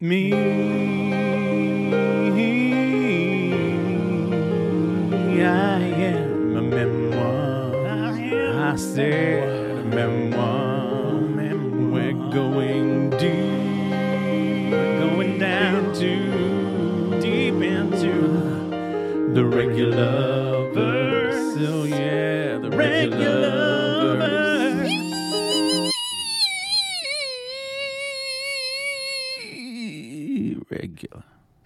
Me, I am a memoir. I said a memoir. We're going deep. We're going down to deep into the regular verse. Oh yeah, the regular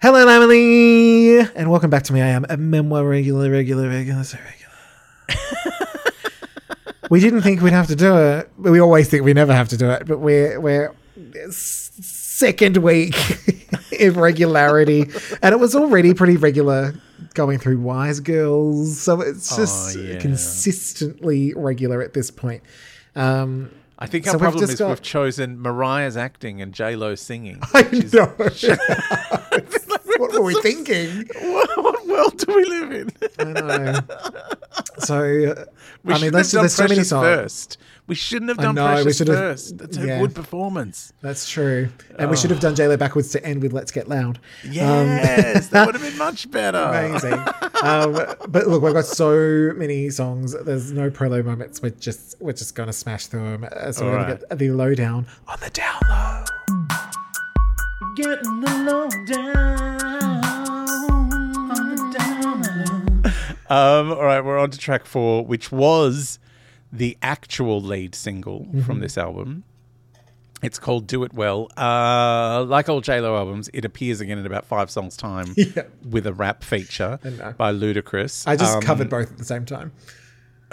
Hello, Emily, and welcome back to me. I am a memoir regular, regular, regular, so regular. we didn't think we'd have to do it, but we always think we never have to do it. But we're we're second week in regularity, and it was already pretty regular going through Wise Girls, so it's just Oh, yeah. consistently regular at this point. Um, I think So our we've problem is got- we've chosen Mariah's acting and J Lo singing. I know. What were we thinking? what, what world do we live in? I know. So, uh, We I mean, there's, there's so many songs. first. We shouldn't have done know, we should have- first. That's a yeah. good performance. That's true. And we should have done JLo backwards to end with Let's Get Loud. Yes, that would have been much better. Amazing. um, but look, we've got so many songs. There's no prolo moments. We're just we're just gonna smash through them. Uh, So we're gonna get the lowdown on the down low. Getting the low down on the down Um, all right, we're on to track four, which was the actual lead single Mm-hmm. from this album. It's called "Do It Well." Uh, like all J Lo albums, it appears again in about five songs' time Yeah. with a rap feature by Ludacris. I just Um, covered both at the same time.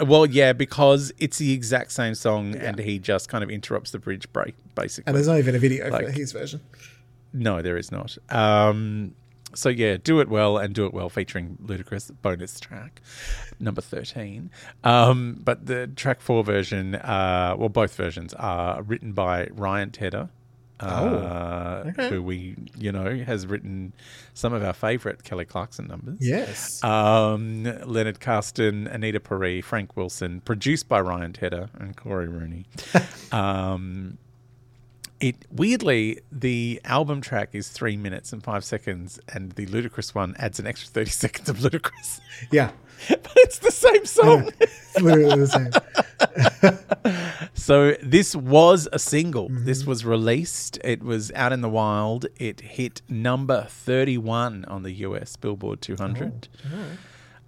Well, yeah, because it's the exact same song, and he just kind of interrupts the bridge break, basically. And there's not even a video for his version. No, there is not. Um, so yeah, do it well and do it well, featuring Ludacris bonus track number thirteen. Um, but the track four version, uh, well, both versions are written by Ryan Tedder. Uh, okay. Who we, you know, has written some of our favorite Kelly Clarkson numbers. Yes. Um, Leonard Caston, Anita Poree, Frank Wilson, produced by Ryan Tedder and Cory Rooney. um, it weirdly the album track is three minutes and five seconds, and the Ludacris one adds an extra thirty seconds of Ludacris, yeah. but it's the same song. It's literally the same. so this was a single. Mm-hmm. This was released. It was out in the wild. It hit number thirty-one on the US Billboard 200.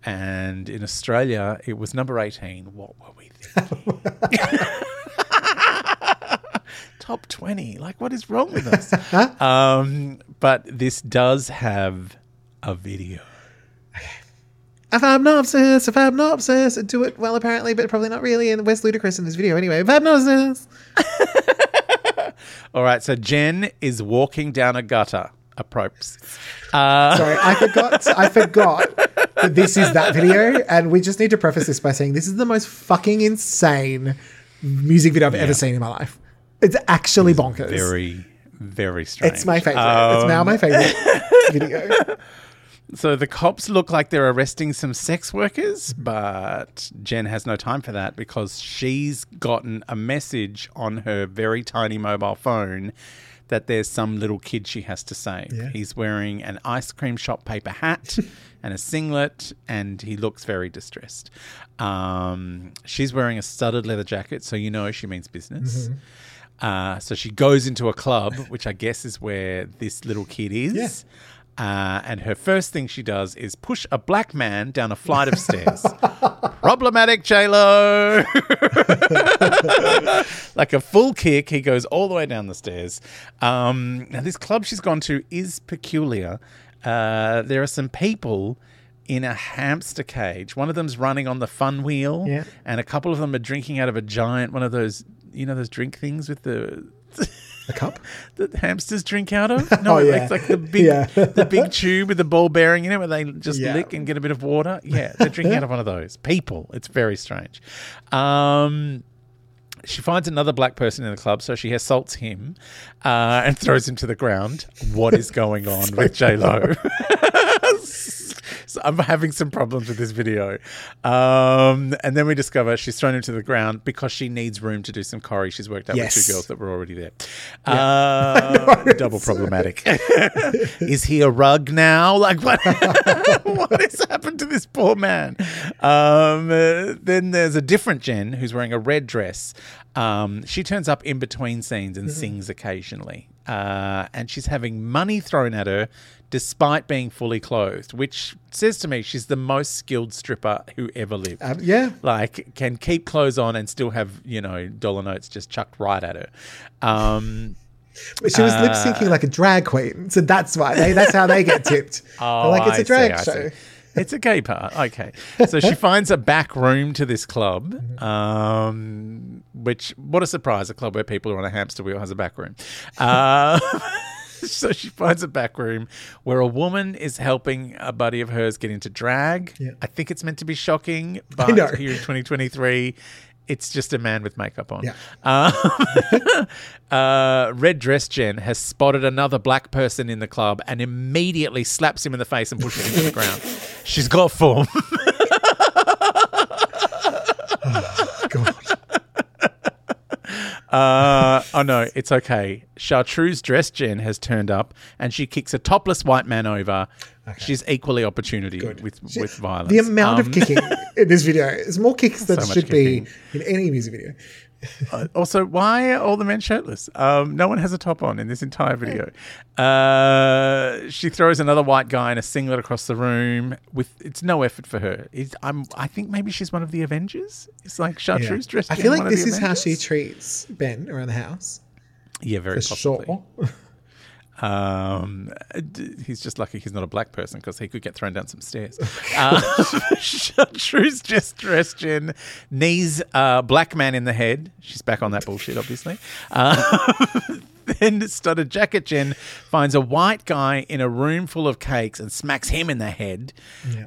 And in Australia, it was number 18. What were we thinking? Top 20. Like, what is wrong with us? um, but this does have a video. If I'm not obsessed, if I'm not obsessed, do it well apparently, but probably not really. And where's Ludacris in this video anyway? If I'm not obsessed. All right, so Jen is walking down a gutter. Apropes. Uh, Sorry, I forgot. I forgot that this is that video, and we just need to preface this by saying this is the most fucking insane music video I've ever seen in my life. It's actually bonkers. very, very strange. it's my favorite. Um, it's now my favorite video. So the cops look like they're arresting some sex workers, but Jen has no time for that because she's gotten a message on her very tiny mobile phone that there's some little kid she has to save. Yeah. He's wearing an ice cream shop paper hat and a singlet, and he looks very distressed. Um, she's wearing a studded leather jacket, so you know she means business. Uh, so she goes into a club, which I guess is where this little kid is. Yeah. Uh, and her first thing she does is push a black man down a flight of stairs. Problematic, J Lo. like a full kick, he goes all the way down the stairs. Um, now, this club she's gone to is peculiar. Uh, there are some people in a hamster cage. One of them's running on the fun wheel, Yeah. and a couple of them are drinking out of a giant one of those, you know, those drink things with the. A cup? that hamsters drink out of. No, Oh, yeah. it's like the big, Yeah. the big tube with the ball bearing in it, where they just Yeah. lick and get a bit of water. Yeah, they're drinking out of one of those. People, it's very strange. Um, she finds another black person in the club, so she assaults him uh, and throws him to the ground. What is going on with J Lo? so I'm having some problems with this video. Um, and then we discover she's thrown into the ground because she needs room to do some choreo. She's worked out Yes. with two girls that were already there. Uh, double problematic. Is he a rug now? Like what? what has happened to this poor man? Um, uh, then there's a different Jen who's wearing a red dress. Um, she turns up in between scenes and sings occasionally. Uh, and she's having money thrown at her despite being fully clothed, which says to me she's the most skilled stripper who ever lived. Um, yeah. Like, can keep clothes on and still have, you know, dollar notes just chucked right at her. Um, But she was Uh, lip syncing like a drag queen, so that's why they, that's how they get tipped. Oh, They're like it's I a drag see, show. It's a gay part. Okay. So she finds a back room to this club, um, which, what a surprise, a club where people are on a hamster wheel has a back room. Uh, so she finds a back room where a woman is helping a buddy of hers get into drag. Yeah. I think it's meant to be shocking, but here in 2023, it's just a man with makeup on. Yeah. Um, uh, Red Dress Jen has spotted another black person in the club and immediately slaps him in the face and pushes him to the ground. She's got form. God. Uh, oh no, it's okay. Chartreuse Dress Jen has turned up and she kicks a topless white man over. She's equally opportunity with with violence. The amount Um, of kicking in this video is more kicks than So much should be in any music video. Uh, also, why are all the men shirtless? Um, no one has a top on in this entire video. Uh, she throws another white guy in a singlet across the room. With it's no effort for her. It's, I'm. I think maybe she's one of the Avengers. It's like Yeah. Chartreuse dressed. I feel like this is how she treats Ben around the house. Yeah, very For possibly. sure. Um, he's just lucky he's not a black person because he could get thrown down some stairs. uh, Chartreuse just dressed in knees uh, black man in the head. She's back on that bullshit, obviously. Uh, then studded jacket Jen finds a white guy in a room full of cakes and smacks him in the head.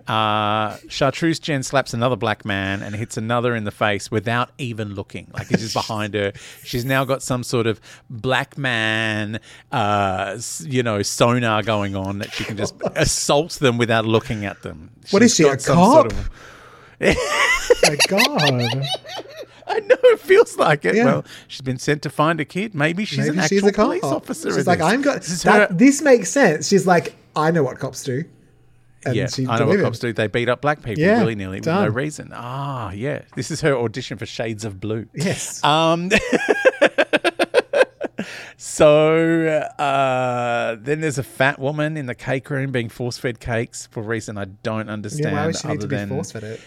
Uh, Chartreuse Jen slaps another black man and hits another in the face without even looking. Like he's just behind her. She's now got some sort of black man, uh, you know, sonar going on that she can just assault them without looking at them. What is she, a cop? of- My God. I know it feels like it. Yeah. Well, she's been sent to find a kid. Maybe she's Maybe an she's actual police officer. She's like, this. I'm got This that. her- This makes sense. She's like, I know what cops do. And yeah, I know what cops do. They beat up black people Yeah, willy nilly with no reason. Ah, yeah. This is her audition for Shades of Blue. Yes. Um, so uh, then there's a fat woman in the cake room being force fed cakes for a reason I don't understand. yeah, why would she need other to be force fed it?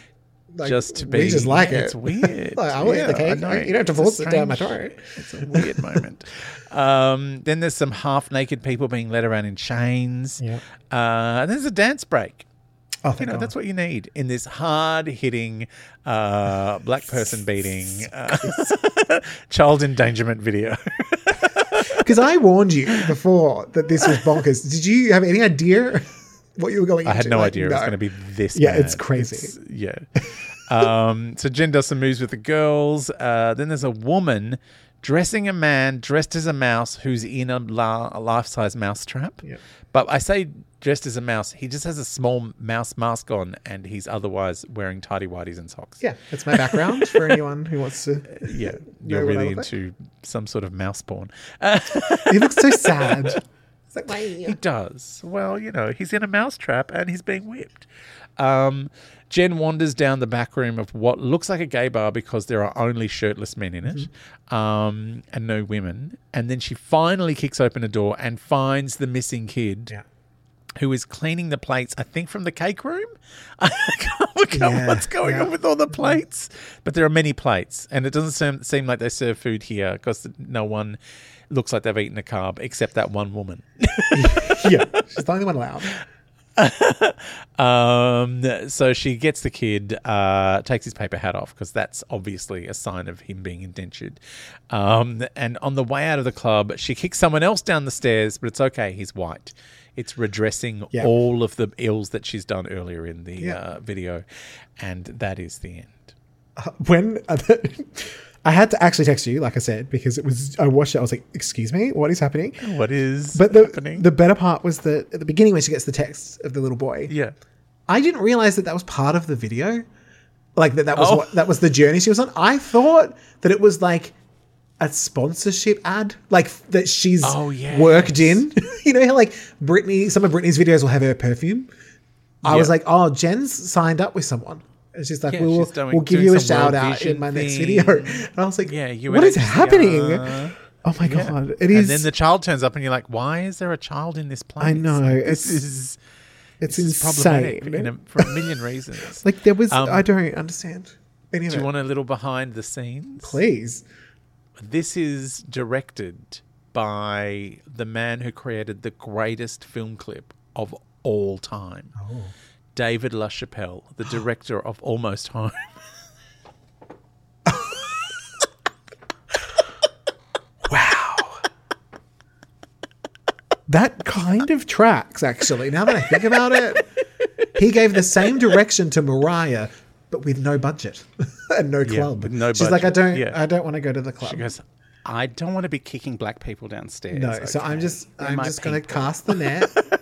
Like, just to be. we just like it. It's weird. Like, I will eat the cake. I. You don't have to It's force it down my throat. It's a weird moment. Um, then there's some half naked people being led around in chains. Yep. Uh, and there's a dance break. Oh, You know, God. that's what you need in this hard hitting, uh, black person beating, uh, child endangerment video. Because I warned you before that this was bonkers. Did you have any idea what you were going I into? had no Like, idea it was going to be this. Yeah, bad. it's crazy. yeah. Um, so Jen does some moves with the girls. Uh, then there's a woman dressing a man dressed as a mouse who's in a, la- a life-size mouse trap. Yep. But I say dressed as a mouse. He just has a small mouse mask on, and he's otherwise wearing tidy whities and socks. Yeah, that's my background for anyone who wants to. Yeah, know you're what I really look like? into some sort of mouse porn. He looks so sad. It's like, He does. Well, you know, he's in a mousetrap and he's being whipped. Um, Jen wanders down the back room of what looks like a gay bar because there are only shirtless men in it Mm-hmm. um, and no women. And then she finally kicks open a door and finds the missing kid yeah. who is cleaning the plates, I think, from the cake room. I can't work out Yeah, what's going yeah. on with all the plates. But there are many plates, and it doesn't seem, seem like they serve food here because no one looks like they've eaten a carb except that one woman. Yeah, she's the only one allowed. Um, so she gets the kid, uh, takes his paper hat off because that's obviously a sign of him being indentured. Um, and on the way out of the club, she kicks someone else down the stairs, but it's okay. He's white. It's redressing all of the ills that she's done earlier in the uh, video, and that is the end. When I had to actually text you, like I said, because it was I watched it. I was like, "Excuse me, what is happening?" What is But the happening? the better part was that at the beginning when she gets the text of the little boy, yeah, I didn't realize that that was part of the video. Like that that was Oh. what that was the journey she was on. I thought that it was like a sponsorship ad, like that she's Oh, yes. worked in. you know like Britney, some of Britney's videos will have her perfume. I was like, oh, Jen's signed up with someone. And she's like, Yeah, we'll, she's doing- we'll give you a shout out in my next thing. video. And I was like, Yeah, you what is happening? Oh my Yeah. god, it is. And then the child turns up, and you're like, "Why is there a child in this place?" I know, Like, it's- this is it's this is problematic insane. in a, for a million reasons. like there was, Um, I don't understand any of Do you want a little behind the scenes? Please. This is directed by the man who created the greatest film clip of all time, Oh. David LaChapelle, the director of Almost Home. Wow. That kind of tracks, actually. Now that I think about it, he gave the same direction to Mariah, but with no budget and no club. with no She's like, I don't, yeah. I don't want to go to the club. She goes, "I don't want to be kicking black people downstairs." no, so I'm just, They're I'm just going to cast the net.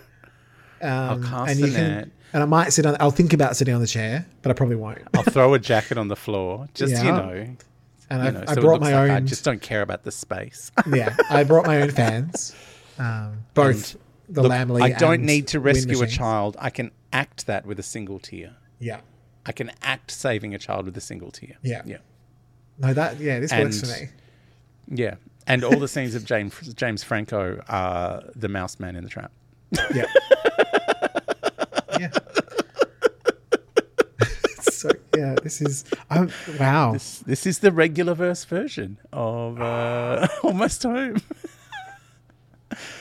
Um, cast and the can, net. and I might sit on. I'll think about sitting on the chair, but I probably won't. I'll throw a jacket on the floor, just you know. And You I, know, I so brought my like own. I just don't care about the space. yeah, I brought my own fans, um, both the Look, Lamley. I don't and need to rescue a child. I can act that with a single tear. Yeah, I can act saving a child with a single tear. Yeah. Yeah. no, that yeah, this works for me. Yeah. And all the scenes of James James Franco are the mouse man in the trap. Yeah. yeah. so yeah, this is oh wow. This, this is the regular verse version of uh, Almost Home.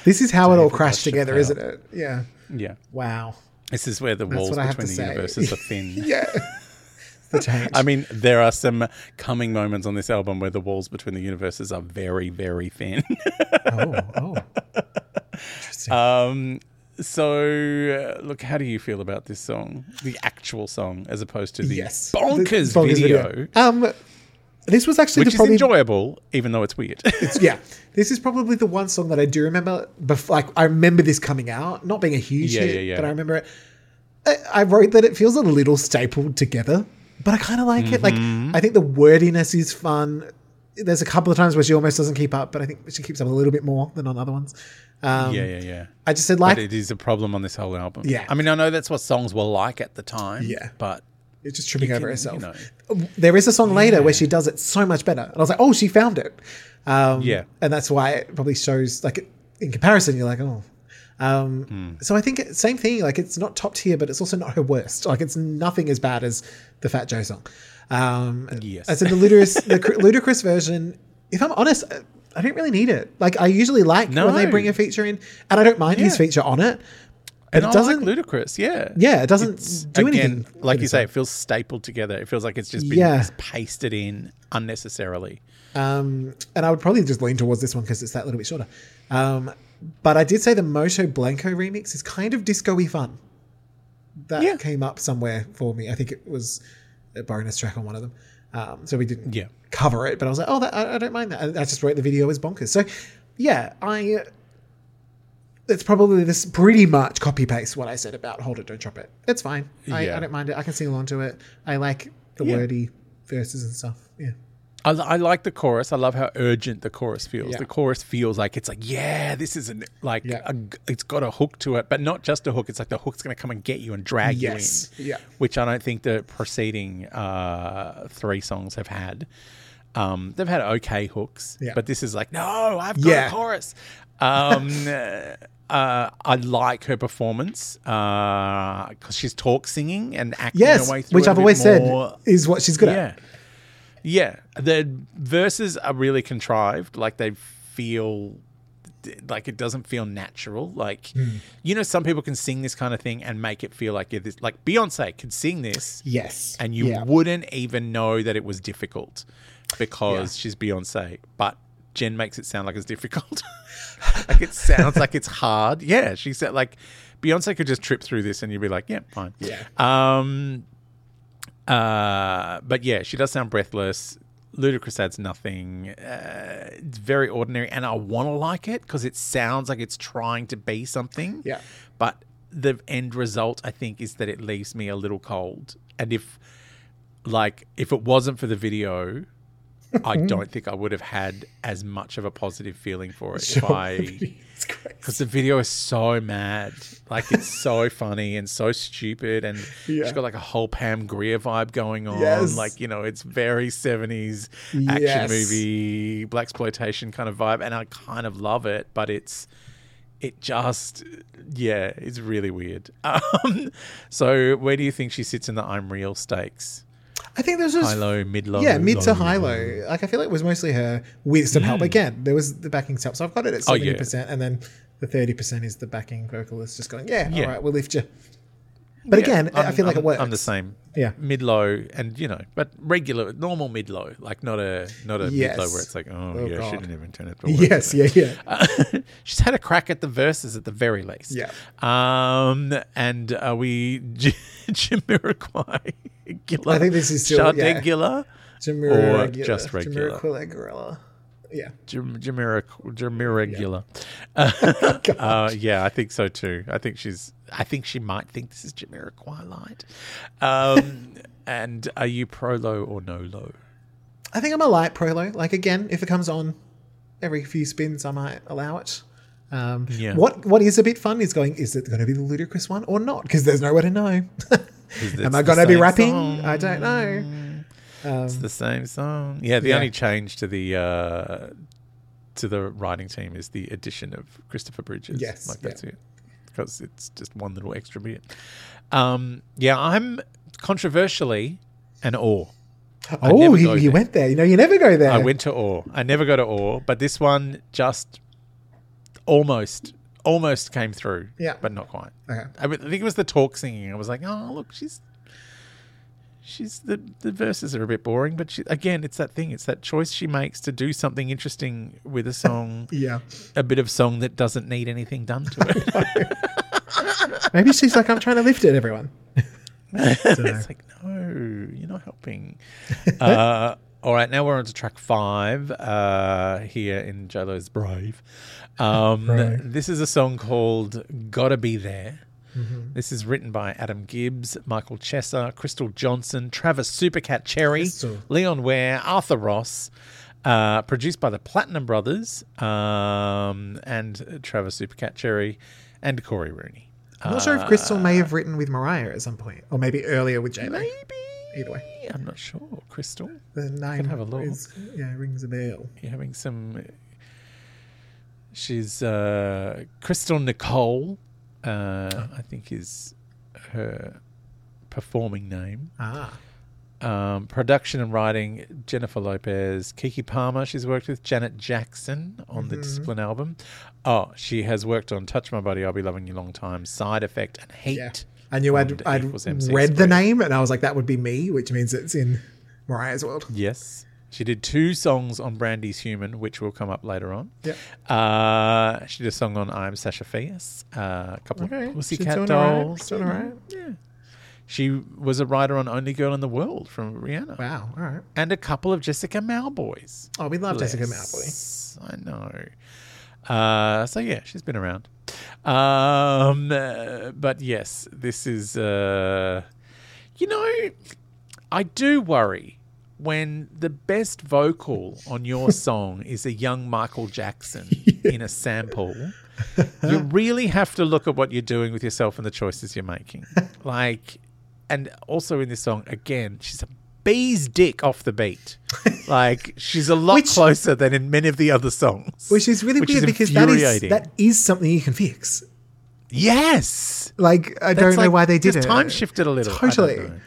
This is how it all crashed together, isn't it? Yeah. Yeah. Wow. This is where the That's walls what I have between the say. universes are thin. Yeah. I mean, there are some coming moments on this album where the walls between the universes are very, very thin. oh, oh. Interesting. um, so, uh, look, how do you feel about this song, the actual song, as opposed to the yes. bonkers, The bonkers video, Um this was actually which the is probably enjoyable, even though it's weird. It's- yeah, this is probably the one song that I do remember. Bef- like I remember this coming out, not being a huge Yeah, hit, yeah, yeah. but I remember it. I, I wrote that it feels a little stapled together, but I kind of like it. Like Mm-hmm. I think the wordiness is fun. There's a couple of times where she almost doesn't keep up, but I think she keeps up a little bit more than on other ones. Um, yeah, yeah, yeah. I just said like But it is a problem on this whole album. Yeah. I mean, I know that's what songs were like at the time. Yeah. But it's just tripping over can, herself. you know. There is a song later where she does it so much better, and I was like, oh, she found it. Um, Yeah. and that's why it probably shows like in comparison, you're like, oh. Um, Hmm. So I think same thing. Like it's not top tier, but it's also not her worst. Like it's nothing as bad as the Fat Joe song. Um, Yes. Said the Ludacris, the cr- Ludacris version. If I'm honest, I don't really need it. Like I usually like when they bring a feature in, and I don't mind his feature on it. But and it I doesn't. like Ludacris, yeah. yeah, it doesn't It's, do again, anything. like you say, it feels stapled together. It feels like it's just been Yeah. pasted in unnecessarily. Um, and I would probably just lean towards this one because it's that little bit shorter. Um, but I did say the Moto Blanco remix is kind of disco-y fun. That Yeah. came up somewhere for me. I think it was a bonus track on one of them. Um, so we didn't Yeah. cover it, but I was like, oh, that, I, I don't mind that. I, I just wrote the video as bonkers. So yeah, I. Uh, it's probably this pretty much copy paste what I said about hold it, don't drop it. It's fine. I, Yeah. I don't mind it. I can sing along to it. I like the Yeah. wordy verses and stuff. Yeah. I, I like the chorus. I love how urgent the chorus feels. Yeah. The chorus feels like it's like, yeah, this is an like Yeah. a, it's got a hook to it, but not just a hook. It's like the hook's going to come and get you and drag Yes. you in. Yeah. Which I don't think the preceding uh, three songs have had. Um, they've had okay hooks, Yeah. but this is like, no, I've got a chorus. Um, uh, I like her performance because she's talk singing and acting Yes, her way through which I've always said more is what she's good yeah. at. Yeah. The verses are really contrived. Like they feel like it doesn't feel natural. Like Hmm. you know, some people can sing this kind of thing and make it feel like yeah, this like Beyonce could sing this Yes. and you Yeah. wouldn't even know that it was difficult because she's Beyonce. But Jen makes it sound like it's difficult. like it sounds like it's hard. Yeah, she said like Beyonce could just trip through this and you'd be like, yeah, fine. Yeah. Um. Uh. But yeah, she does sound breathless. Ludacris adds nothing. Uh, it's very ordinary, and I want to like it because it sounds like it's trying to be something. Yeah. But the end result, I think, is that it leaves me a little cold. And if, like, if it wasn't for the video, I don't think I would have had as much of a positive feeling for it if I because the video is so mad. Like it's so funny and so stupid, and Yeah. she's got like a whole Pam Grier vibe going on. Yes. Like you know, it's very seventies action Yes. movie, black exploitation kind of vibe, and I kind of love it. But it's it just yeah, it's really weird. Um, so where do you think she sits in the I'm Real stakes? I think there's just High low, mid low. yeah, mid to high low. low. Like I feel like it was mostly her with some help. Again, there was the backing stuff, so I've got it at Mm. Oh, yeah. seventy percent, and then the thirty percent is the backing vocalist just going, yeah, Yeah. all right, we'll lift you. But Yeah, again, I I'm- feel like I'm- it works. I'm the same. Yeah. mid low, and you know, but regular, normal mid low, like not a not a Yes. mid low where it's like, oh, Oh, yeah, God. she didn't even turn it. Yes, yeah, yeah. Uh, she's had a crack at the verses at the very least. Yeah. Um, and are we Jamiroquai? Gilla? I think this is still- yeah. Sade Gilla? Jamira Or just regular? Jamira Gorilla. Yeah. Jam- Jamira Jamira Gilla. Uh, yeah, I think so too. I think she's. I think she might think this is Jamiroquai light. Um, and are you pro low or no low? I think I'm a light pro low. Like again, if it comes on every few spins, I might allow it. Um, Yeah. What What is a bit fun is going. Is it going to be the Ludacris one or not? Because there's nowhere to know. Am I going to be rapping? song. I don't know. Um, It's the same song. Yeah, the Yeah. only change to the uh, to the writing team is the addition of Christopher Bridges. Yes, like yeah. that's it. Because it's just one little extra bit. Um, yeah, I'm controversially an awe. I oh, you, you there. went there. You know, you never go there. I went to awe. I never go to awe, but this one just almost almost came through. Yeah. but not quite. Okay. I, I think it was the talk singing. I was like, oh look, she's she's the the verses are a bit boring, but she, again, it's that thing. It's that choice she makes to do something interesting with a song, Yeah. a bit of song that doesn't need anything done to it. Maybe she's like, I'm trying to lift it, everyone. it's like, no, you're not helping. uh, all right, now we're on to track five uh, here in JLo's Brave. Um, Right. This is a song called Gotta Be There. Mm-hmm. This is written by Adam Gibbs, Michael Chesser, Crystal Johnson, Travis Supercat Cherry, Crystal. Leon Ware, Arthur Ross. Uh, produced by the Platinum Brothers um, and Travis Supercat Cherry and Cory Rooney. I'm not sure if Crystal may have written with Mariah at some point, or maybe earlier with J Maybe. Either way. I'm not sure. Crystal, The name have a look. is- yeah, rings a bell. you're having some. She's uh, Crystal Nicole, uh, I think is her performing name. Ah, Um, production and writing Jennifer Lopez, Keke Palmer. She's worked with Janet Jackson on the Discipline album. Oh, she has worked on Touch My Body, I'll Be Loving You Long Time, Side Effect, and Hate. yeah. I knew I'd, I'd read the name, and I was like, that would be me, which means it's in Mariah's world. Yes. She did two songs on Brandy's Human, which will come up later on. Yep. Uh, she did a song on I'm Sasha Fierce, uh, a couple Okay, of Pussycat right, Dolls. she's doing all right. Yeah. She was a writer on Only Girl in the World from Rihanna. Wow. All right. And a couple of Jessica Mauboys. Oh, we love Jessica Mauboy. I know. Uh, so yeah, she's been around. Um, uh, but yes, this is. Uh, you know, I do worry when the best vocal on your song is a young Michael Jackson in a sample. You really have to look at what you're doing with yourself and the choices you're making. Like, and also in this song, again, she's a bee's dick off the beat. Like, she's a lot Which- closer than in many of the other songs. Which is really which weird because that is that is something you can fix. Yes. Like I That's don't know why they did it. time shifted a little. Totally. know.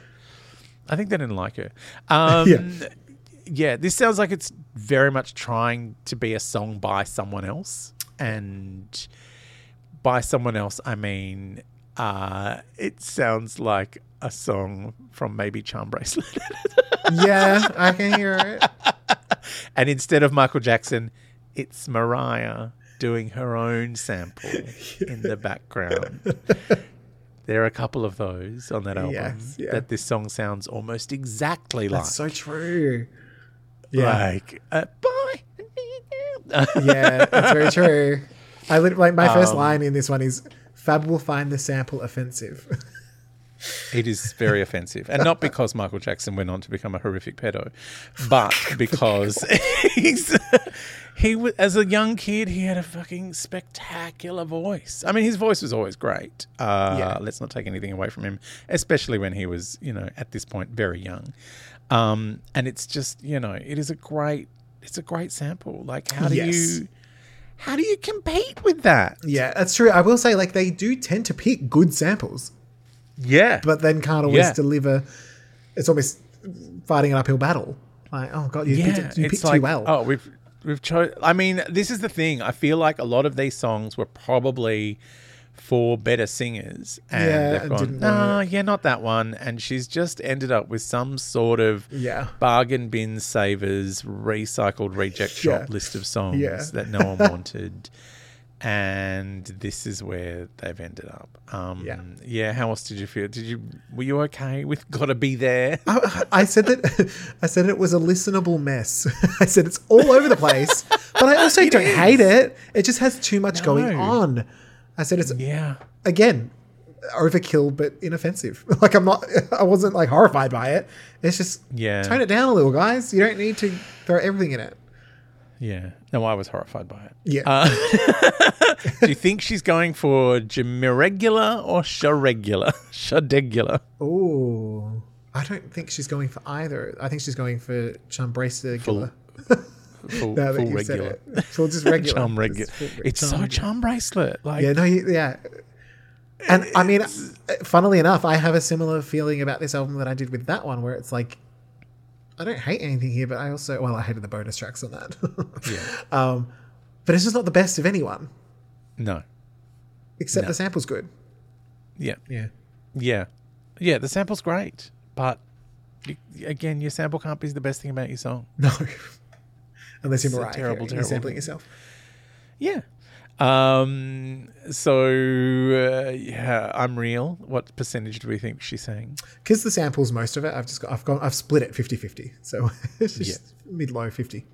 I, think they didn't like her. Um, Yeah. yeah. this sounds like it's very much trying to be a song by someone else, and by someone else, I mean uh, it sounds like a song from maybe Charm Bracelet, yeah, I can hear it. and instead of Michael Jackson, it's Mariah doing her own sample in the background. There are a couple of those on that album Yes, yeah. that this song sounds almost exactly That's so true. like. Yeah, Like, uh, boy. yeah, that's very true. I like my first Um, line in this one is Fab will find the sample offensive. It is very offensive, and not because Michael Jackson went on to become a horrific pedo, but because he's he was as a young kid he had a fucking spectacular voice. I mean, his voice was always great. Uh, Yeah. Let's not take anything away from him, especially when he was, you know, at this point very young. Um, and it's just, you know, it is a great, it's a great sample. Like, how do Yes. you, how do you compete with that? yeah, that's true. I will say, like, they do tend to pick good samples, Yeah, but then can't always Yeah. deliver. It's almost fighting an uphill battle. Like, oh god, you picked, you picked too well. Oh, we've we've chose. I mean, this is the thing. I feel like a lot of these songs were probably for better singers, and Yeah, they've gone, no, work." yeah, not that one. And she's just ended up with some sort of Yeah. bargain bin savers recycled reject shop Yeah. list of songs Yeah. that no one wanted. And this is where they've ended up. Um, Yeah. yeah. How else did you feel? Did you were you okay with "Gotta Be There"? I, I said that I said it was a listenable mess. I said it's all over the place, but I also don't is. hate it. It just has too much going on. I said it's Yeah. again overkill but inoffensive. Like I'm not I wasn't like horrified by it. It's just Yeah. tone it down a little, guys. You don't need to throw everything in it. Yeah. No, I was horrified by it. Yeah. Uh, do you think she's going for Jamiregular or Sharegular? Shadegular. Oh, I don't think she's going for either. I think she's going for Chumbracer Full, that full regular. it. Full just regular. Charm regular. It's so charm bracelet. Like, Yeah, no, you, yeah. And I mean, funnily enough, I have a similar feeling about this album that I did with that one, where it's like, I don't hate anything here, but I also, well, I hated the bonus tracks on that. Yeah. Um, but it's just not the best of anyone, no. except No. the sample's good. Yeah. Yeah. Yeah. Yeah. The sample's great. But you, again, your sample can't be the best thing about your song. No. Unless you're Mariah terrible, Carey, you're terrible sampling yourself. Yeah. Um. So uh, yeah, I'm real. What percentage do we think she's saying? Because the sample's most of it, I've just got, I've gone, I've split it 50-50. So it's just mid-low 50.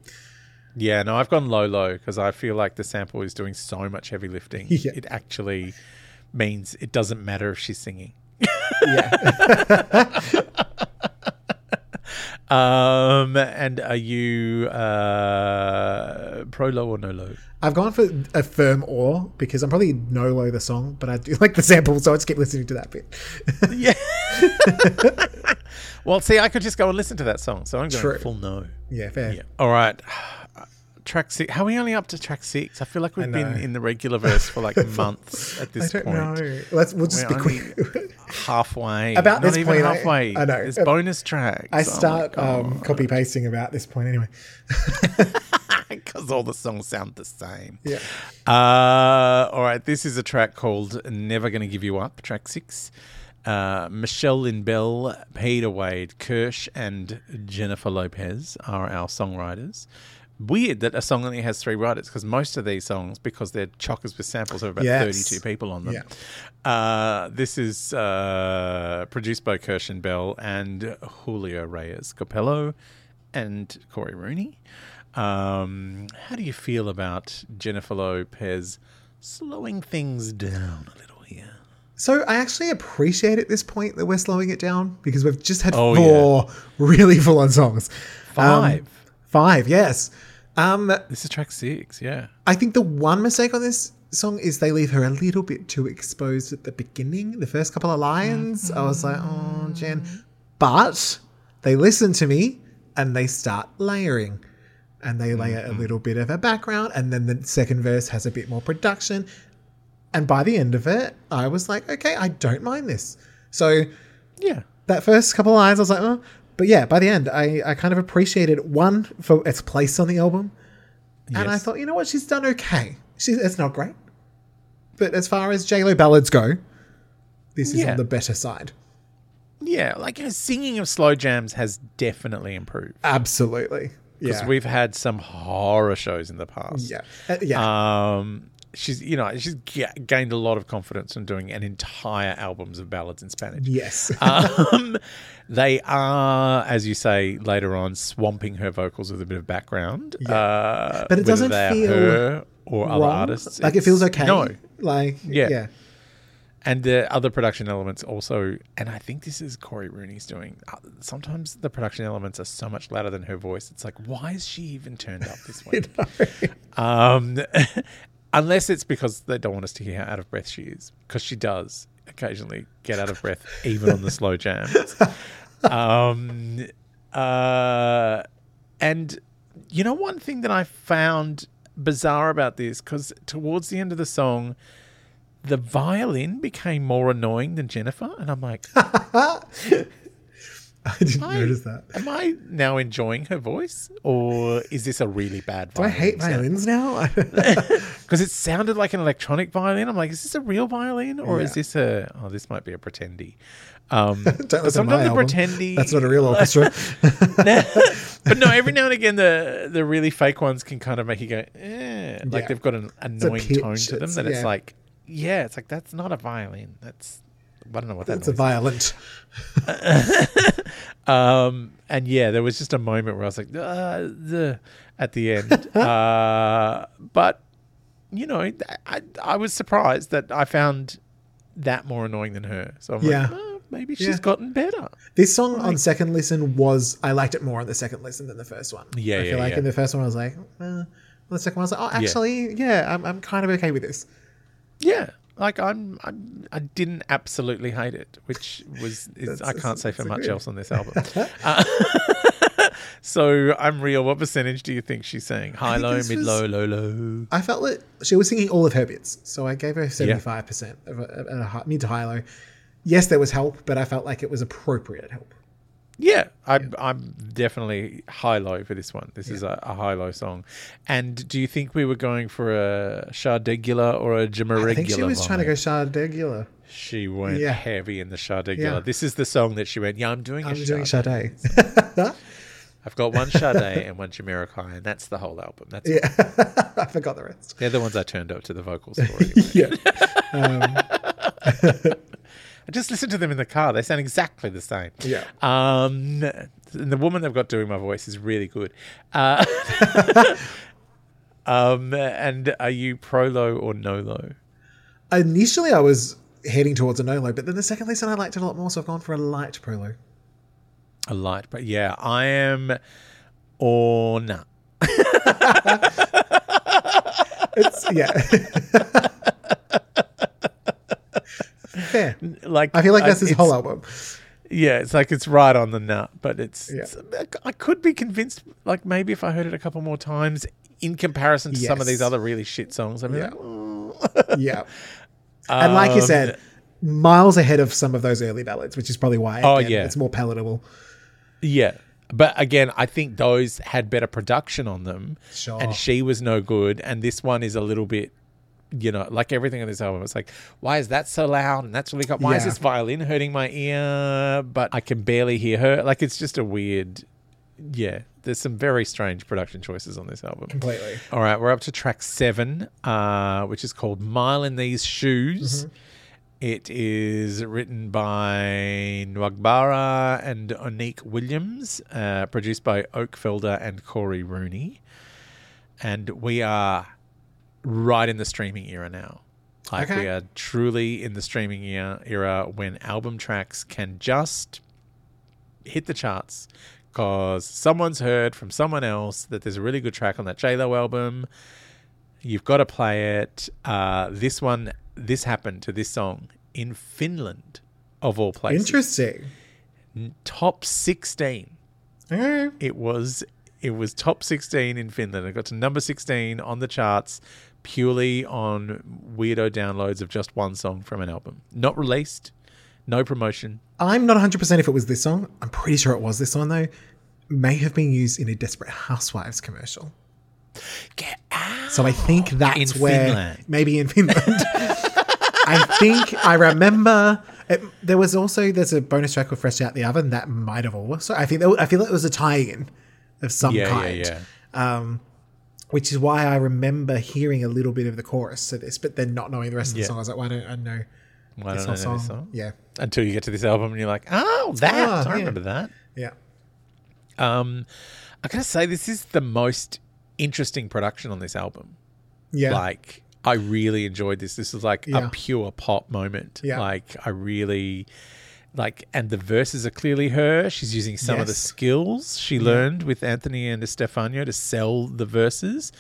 Yeah, no, I've gone low, low because I feel like the sample is doing so much heavy lifting. Yeah. It actually means it doesn't matter if she's singing. Yeah. Um, and are you uh, pro low or no low? I've gone for a firm or because I'm probably no low the song, but I do like the sample, so I just keep listening to that bit. Yeah. well, see, I could just go and listen to that song, so I'm going True. full no. yeah, fair. Yeah. All right. Track six. How are we only up to track six? I feel like we've been in the regular verse for like months at I this don't point. know. Let's we'll just We're be quick. halfway. About Not this even point, halfway. I know. There's bonus tracks. I start um, copy pasting about this point anyway. because all the songs sound the same. Yeah. Uh, all right. This is a track called "Never Gonna Give You Up." Track six. Uh, Michelle Lynn Bell, Peter Wade, Kirsch, and Jennifer Lopez are our songwriters. Weird that a song only has three writers because most of these songs, because they're chockers with samples, have about Yes. 32 people on them. Yeah. Uh, this is uh, produced by Kirsch and Bell and Julio Reyes Copello and Cory Rooney. Um, how do you feel about Jennifer Lopez slowing things down a little here? So I actually appreciate at this point that we're slowing it down because we've just had Oh, four really full on songs. Um, Five. five, yes. Um, this is track six, yeah. I think the one mistake on this song is they leave her a little bit too exposed at the beginning. The first couple of lines, I was like, oh, Jen. But they listen to me and they start layering. And they layer a mm-hmm. little bit of a background, and then the second verse has a bit more production. And by the end of it, I was like, okay, I don't mind this. So Yeah. that first couple lines, I was like, oh. But yeah, by the end, I, I kind of appreciated one for its place on the album. And I thought, you know what, she's done okay. She's it's not great. But as far as j-lo ballads go, this is Yeah. on the better side. Yeah, like you know, singing of slow jams has definitely improved. Absolutely. Because Yeah. we've had some horror shows in the past. yeah. Uh, yeah. Um, she's you know she's ga- gained a lot of confidence from doing an entire albums of ballads in Spanish. yes. Um, they are, as you say later on, swamping her vocals with a bit of background. Uh, But it doesn't feel her or other artists. Like it feels okay. No, Like Yeah. yeah. And the other production elements also, and I think this is Cory Rooney's doing. uh, Sometimes the production elements are so much louder than her voice. It's like, why is she even turned up this way? Um, unless it's because they don't want us to hear how out of breath she is, because she does occasionally get out of breath, even on the slow jams. Um, uh, and you know, one thing that I found bizarre about this, because towards the end of the song, the violin became more annoying than Jennifer, and I'm like, I didn't I- notice that. am I now enjoying her voice, or is this a really bad? Do I hate violins now? Because it sounded like an electronic violin. I'm like, is this a real violin, or is this a? Oh, this might be a pretendy. Um, Don't but listen to my sometimes the pretendy. That's not a real orchestra. but no, every now and again, the the really fake ones can kind of make you go, eh. Like Yeah. they've got an annoying tone to them it's- that it's yeah. like, yeah, it's like that's not a violin. That's I don't know what that It's a violent. Um, and yeah, there was just a moment where I was like, uh, the, at the end. uh, but you know, I, I was surprised that I found that more annoying than her. So I'm Yeah. like, oh, maybe she's Yeah. gotten better. This song on second listen was I liked it more on the second listen than the first one. Yeah, I yeah, feel like yeah. in the first one I was like, eh. the second one I was like, oh, actually, yeah, I'm, I'm kind of okay with this. Yeah. Like I'm, I'm, I didn't absolutely hate it, which was is, I can't say for much agreed. else on this album. uh, so I'm real. What percentage do you think she's saying? High, low, mid, was- low, low, low. I felt that she was singing all of her bits, so I gave her seventy five percent of a, of a hi- mid to high low. Yes, there was help, but I felt like it was appropriate help. Yeah, I'm, I'm definitely high low for this one. This is a, a high low song. And do you think we were going for a Shardegular or a Jamaregular? I think she was trying to go Shardegular. She went Yeah. heavy in the Shardegular. Yeah. This is the song that she went, Yeah, I'm doing I'm a doing Sade. I've got one Sade and one Jamiroquai, and that's the whole album. That's yeah, I forgot the rest. They're the ones I turned up to the vocals for. Anyway. Yeah, um, I just listen to them in the car. They sound exactly the same. Yeah. Um, and the woman they've got doing my voice is really good. Uh, um, and are you pro low or no low? initially I was heading towards a no low, but then the second listen I liked it a lot more, so I've gone for a light pro low. A light, but yeah, I am or nah. It's yeah. Fair. Like I feel like that's his whole album. Yeah, it's like it's right on the nut, but it's, Yeah. it's- I could be convinced. Like maybe if I heard it a couple more times, in comparison to some of these other really shit songs, I'm Yeah. like, oh. Yeah. And like you Um, said, miles ahead of some of those early ballads, which is probably why Oh, yeah. it's more palatable. Yeah. But again, I think those had better production on them. Sure. And she was no good. And this one is a little bit, you know, like everything on this album. It's like, why is that so loud? And that's really got, why is this violin hurting my ear? But I can barely hear her. Like, it's just a weird, yeah. There's some very strange production choices on this album. Completely. All right, we're up to track seven, uh, which is called Mile in These Shoes. It is written by Nwagbara and Onique Williams, uh, produced by Oak Felder and Cory Rooney. And we are right in the streaming era now. Like Okay. we are truly in the streaming era, era when album tracks can just hit the charts because someone's heard from someone else that there's a really good track on that JLo album. You've got to play it. Uh, this one, this happened to this song in Finland, of all places. Interesting. Top 16. Okay. It was it was top 16 in Finland. It got to number 16 on the charts purely on weirdo downloads of just one song from an album. Not released, no promotion. I'm not 100% if it was this song. I'm pretty sure it was this one, though. May have been used in a Desperate Housewives commercial. Get out. So I think that's In where Finland. maybe in Finland. I think I remember it, there was also there's a bonus track with Fresh Out the Oven that might have also I think that, I feel like it was a tie-in of some Yeah, kind. yeah, yeah. Um, which is why I remember hearing a little bit of the chorus to this, but then not knowing the rest of the Yeah. song. I was like, why don't I know Why this don't whole I know song? this song? Yeah, Until you get to this album and you're like, oh, that. Ah, I yeah. remember that. yeah. Um, I gotta say, this is the most interesting production on this album. Yeah. Like, I really enjoyed this. This is like Yeah. a pure pop moment. Yeah. Like I really like and the verses are clearly her. She's using some of the skills she learned with Anthony and Stefano to sell the verses.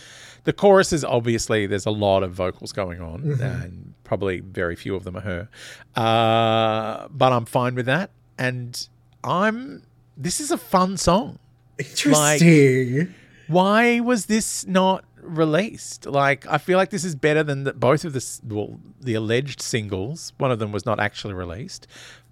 The chorus is obviously there's a lot of vocals going on Mm-hmm. and probably very few of them are her. Uh, but I'm fine with that. And I'm this is a fun song. Interesting. Why was this not released? Like, I feel like this is better than the, both of the well, the alleged singles. One of them was not actually released,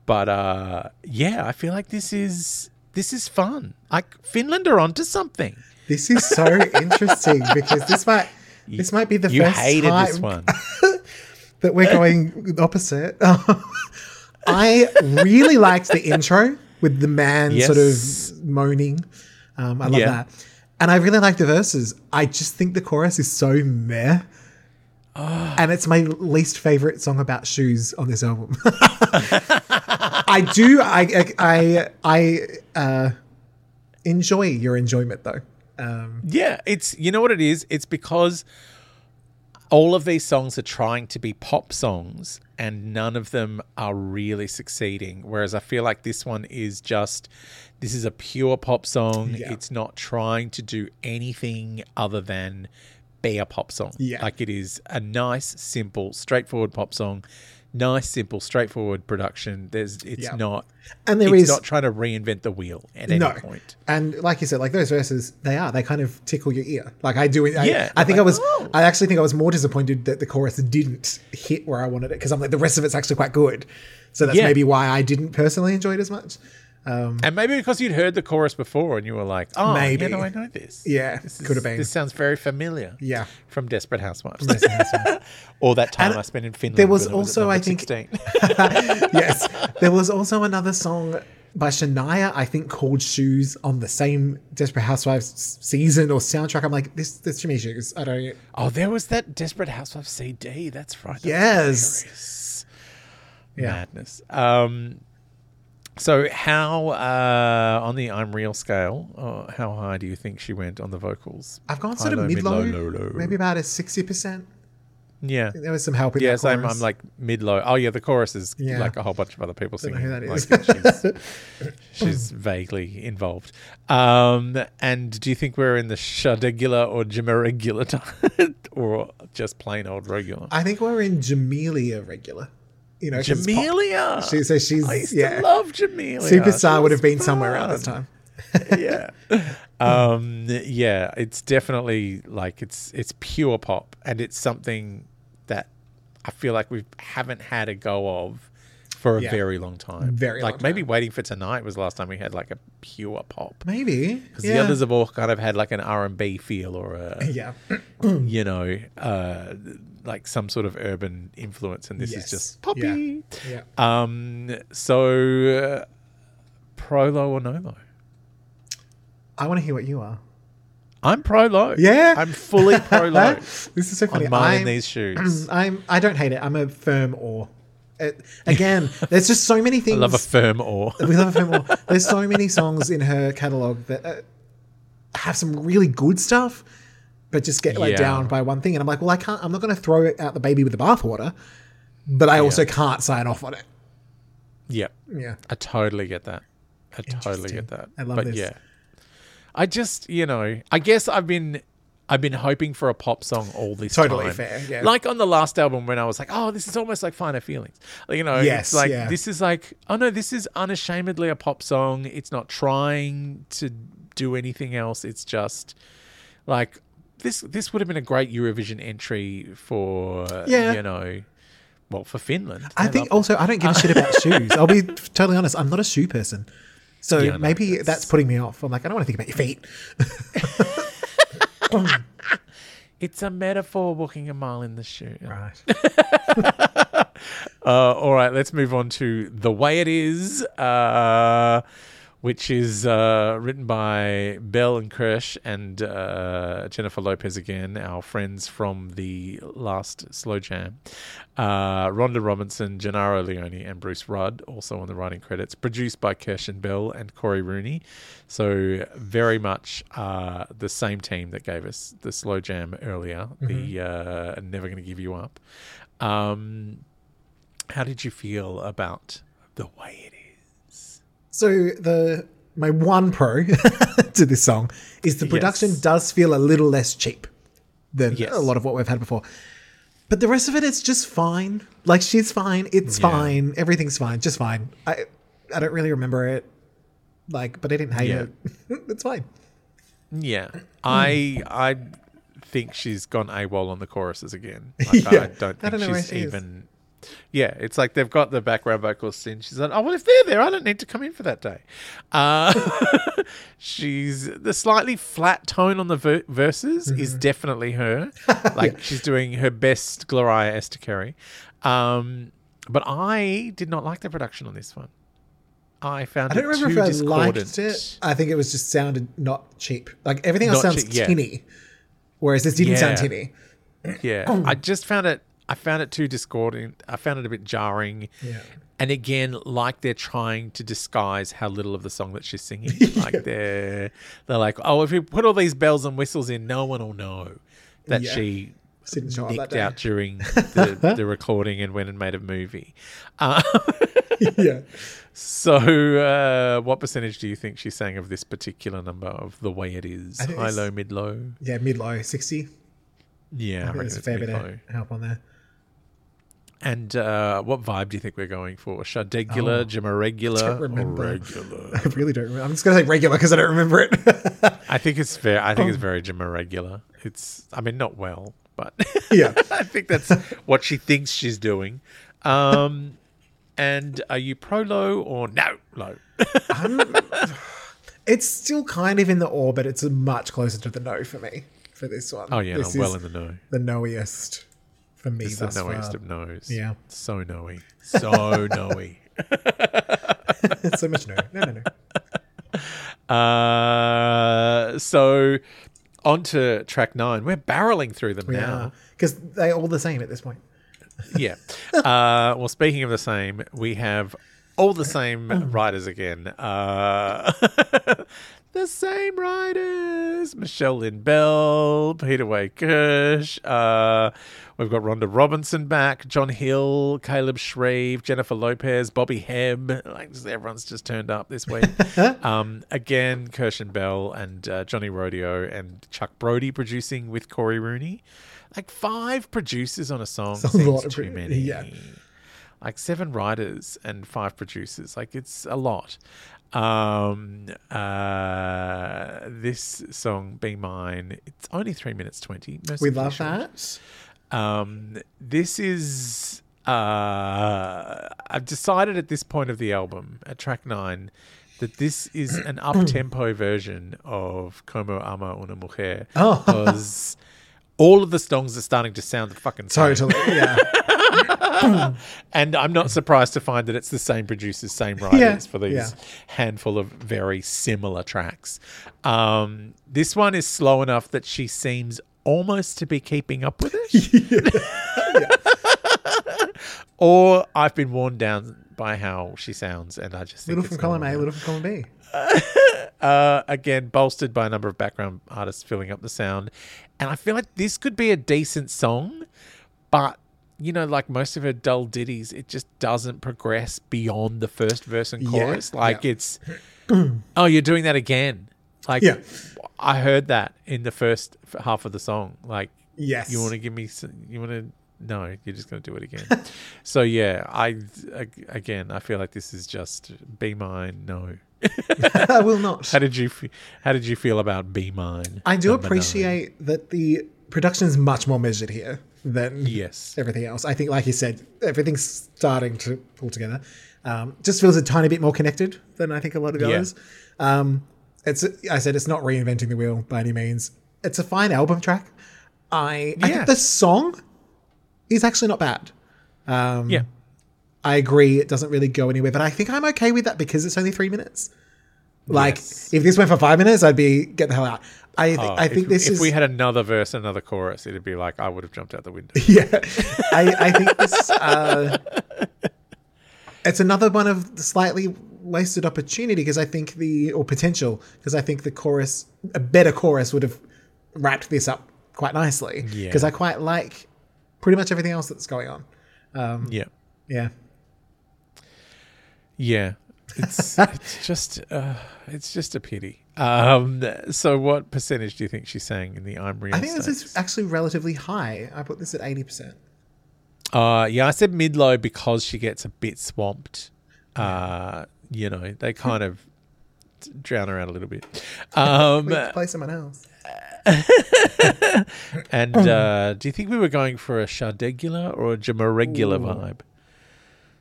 but uh, yeah, I feel like this is this is fun. Like Finland are onto something. this is so interesting because this might this might be the You first hated time this one. that we're going opposite. I really liked the intro with the man sort of moaning. Um, I love Yeah. that. And I really like the verses. I just think the chorus is so meh. Ah. And it's my least favorite song about shoes on this album. I do. I I I, I uh, enjoy your enjoyment though. Um, Yeah, it's you know what it is. It's because all of these songs are trying to be pop songs, and none of them are really succeeding. Whereas I feel like this one is just this is a pure pop song. Yeah. It's not trying to do anything other than be a pop song. Yeah. like it is a nice, simple, straightforward pop song. Nice, simple, straightforward production. There's, it's Yeah. not, and there it's is not trying to reinvent the wheel at any point. And like you said, like those verses, they are they kind of tickle your ear. Like I do. I, Yeah, I think like, I was. oh. I actually think I was more disappointed that the chorus didn't hit where I wanted it because I'm like the rest of it's actually quite good. So that's Yeah. maybe why I didn't personally enjoy it as much. And maybe because you'd heard the chorus before and you were like, oh, Maybe. you know, I know this. Yeah, This is- could have been. This sounds very familiar. Yeah. From Desperate Housewives. or that time And I spent in Finland. there was when I also, number I think- yes, there was also another song by Shania, I think called "Shoes" on the same Desperate Housewives season or soundtrack. I'm like, this, this Jimmy Choos. I don't. oh, there was that Desperate Housewives CD. That's right. Yes. hilarious. Yeah. Madness. Um, so how, uh, on the I'm Real scale, uh, how high do you think she went on the vocals? I've gone High, sort of low, mid low, low, low. maybe about a sixty percent. Yeah. There was some help in Yeah, chorus. I'm like mid low. Oh yeah, the chorus is Yeah. like a whole bunch of other people Don't singing. know who that Like, she's, she's vaguely involved. Um, and do you think we're in the shadegular or jimaregular time, or just plain old regular? I think we're in Jamelia regular. You know. Jamelia. She, so she's I used yeah. to love Jamelia. Superstar would have been somewhere around this time. yeah. Um, yeah, it's definitely like it's it's pure pop, and it's something that I feel like we haven't had a go of for a Yeah. very long time. Very like maybe time. waiting for tonight was the last time we had like a pure pop. Maybe Because yeah. the others have all kind of had like an R and B feel or a yeah, you know uh, like some sort of urban influence, and this Yes. is just poppy. yeah. Um, so uh, pro low or no low? I want to hear what you are. I'm pro low. Yeah? I'm fully pro low this is so funny. on mine in I'm, these shoes. I'm. I don't hate it. I'm a firm or. Uh, again, there's just so many things. I love a firm or. we love a firm or. There's so many songs in her catalog that uh, have some really good stuff, but just get let Yeah. down by one thing. And I'm like, well, I can't. I'm not going to throw it out the baby with the bathwater, but I also can't sign off on it. Yep. Yeah. I totally get that. I totally get that. I love but this. yeah. I just, you know, I guess I've been I've been hoping for a pop song all this time. Totally time. fair, yeah. Like on the last album when I was like, oh, this is almost like Finer Feelings. You know, Yes, like yeah. this is like, oh no, this is unashamedly a pop song. It's not trying to do anything else. It's just like this this would have been a great Eurovision entry for Yeah. you know well for Finland. I think love also I don't give a shit about shoes. I'll be totally honest. I'm not a shoe person. So Yeah, maybe that's- that's putting me off. I'm like, I don't want to think about your feet. It's a metaphor walking a mile in the shoe. Right. Uh, all right, let's move on to The Way It Is. Uh, which is uh, written by Bell and Kirsch and uh, Jennifer Lopez again, our friends from the last Slow Jam. Uh, Rhonda Robinson, Gennaro Leone, and Bruce Rudd also on the writing credits. Produced by Kirsch and Bell and Cory Rooney. So very much uh, the same team that gave us the Slow Jam earlier, the uh, Never Gonna Give You Up. Um, how did you feel about the way it is? So the my one pro to this song is the production Yes. does feel a little less cheap than Yes. a lot of what we've had before. But the rest of it, it's just fine. Like she's fine, it's Yeah. fine, everything's fine, just fine. I I don't really remember it, like, but I didn't hate Yeah. it. it's fine. Yeah, I I think she's gone AWOL on the choruses again. Like, I don't I think don't know where she's she even. Yeah, it's like they've got the background vocals in. She's like, oh well, if they're there, I don't need to come in for that day. Uh, she's the slightly flat tone on the ver- verses is Mm-hmm. definitely her. Like she's doing her best Gloria Esther Carey. Um, but I did not like the production on this one. I found it. I don't remember if I liked it. I think it was just sounded not cheap. Like everything else Not sounds cheap, yeah. whereas this didn't sound Yeah. tinny. Yeah, I just found it. I found it too discordant. I found it a bit jarring. Yeah. And again, like they're trying to disguise how little of the song that she's singing. Like they're they're like, oh, if we put all these bells and whistles in, no one will know that Yeah. she Didn't nicked out during the, the recording and went and made a movie. Uh, yeah. so, uh, what percentage do you think she sang of this particular number of the way it is? High, low, mid, low. Yeah, mid low, 60. Yeah, I, I think there's a fair bit mid-low. of help on there. And uh, what vibe do you think we're going for? Shadegular, Oh, Jimaregular, don't remember. regular? I really don't remember. I'm just going to say regular because I don't remember it. I think it's fair. I think Oh. it's very Jimaregular. It's, I mean, not well, but yeah. I think that's what she thinks she's doing. Um, and are you pro low or no low? It's still kind of in the orbit. It's much closer to the no for me for this one. Oh yeah, this I'm well in the no. the knowest for me It's the thus far. of knows. Yeah. so knowy, so knowy. so much no. No, no, no. Uh, so on to track nine. We're barreling through them now. Because they're all the same at this point. yeah. Uh, well, speaking of the same, we have all the same writers again. Uh, the same writers: Michelle Lynn Bell, Peter Wade Kirsch. Uh, we've got Rhonda Robinson back, John Hill, Caleb Shreve, Jennifer Lopez, Bobby Hebb. Like everyone's just turned up this week. um, again, Kirsch and Bell and uh, Johnny Rodeo and Chuck Brody producing with Cory Rooney. Like five producers on a song a seems too pro- many. yeah. Like seven writers and five producers. Like it's a lot. Um, uh, this song, Be Mine, it's only three minutes 20. We love short. that. Um, this is. Uh, I've decided at this point of the album, at track nine, that this is an up tempo version of Como Ama Una Mujer. Oh. Because all of the songs are starting to sound the fucking same. Totally. Yeah. And I'm not surprised to find that it's the same producers, same writers Yeah, for these yeah. handful of very similar tracks. Um, this one is slow enough that she seems almost to be keeping up with it. or I've been worn down by how she sounds, and I just think little it's from column A, little from column B. Uh, again, bolstered by a number of background artists filling up the sound. And I feel like this could be a decent song, but you know, like most of her dull ditties, it just doesn't progress beyond the first verse and Yeah, chorus. Like yeah. it's, oh, you're doing that again. Like, Yeah. I heard that in the first half of the song. Like, Yes. you want to give me, some, you want to, no, you're just going to do it again. so yeah, I ag- again, I feel like this is just be mine. No. I will not. How did you How did you feel about Be Mine? I do number nine? appreciate that the production is much more measured here than Yes. everything else. I think, like you said, everything's starting to pull together. Um, just feels a tiny bit more connected than I think a lot of the Yeah. others. Um, it's I said it's not reinventing the wheel by any means. It's a fine album track. I, I Yeah. think the song is actually not bad. Um, Yeah. I agree it doesn't really go anywhere, but I think I'm okay with that because it's only three minutes. Like Yes. if this went for five minutes, I'd be get the hell out. I Oh, I think if, this if is we had another verse, another chorus, it'd be like I would have jumped out the window. yeah. I I think this uh, it's another one of the slightly wasted opportunity because I think the or potential because I think the chorus a better chorus would have wrapped this up quite nicely Yeah. because I quite like pretty much everything else that's going on. Um, Yeah, yeah. yeah. It's it's just uh, it's just a pity. Um, so what percentage do you think she's saying in the I'm real? I think this is actually relatively high. I put this at eighty percent. Uh, yeah, I said mid low because she gets a bit swamped. Uh, you know, they kind of drown her out a little bit. Um, Play someone else. and uh, do you think we were going for a Shardegula or a Jamaregula vibe?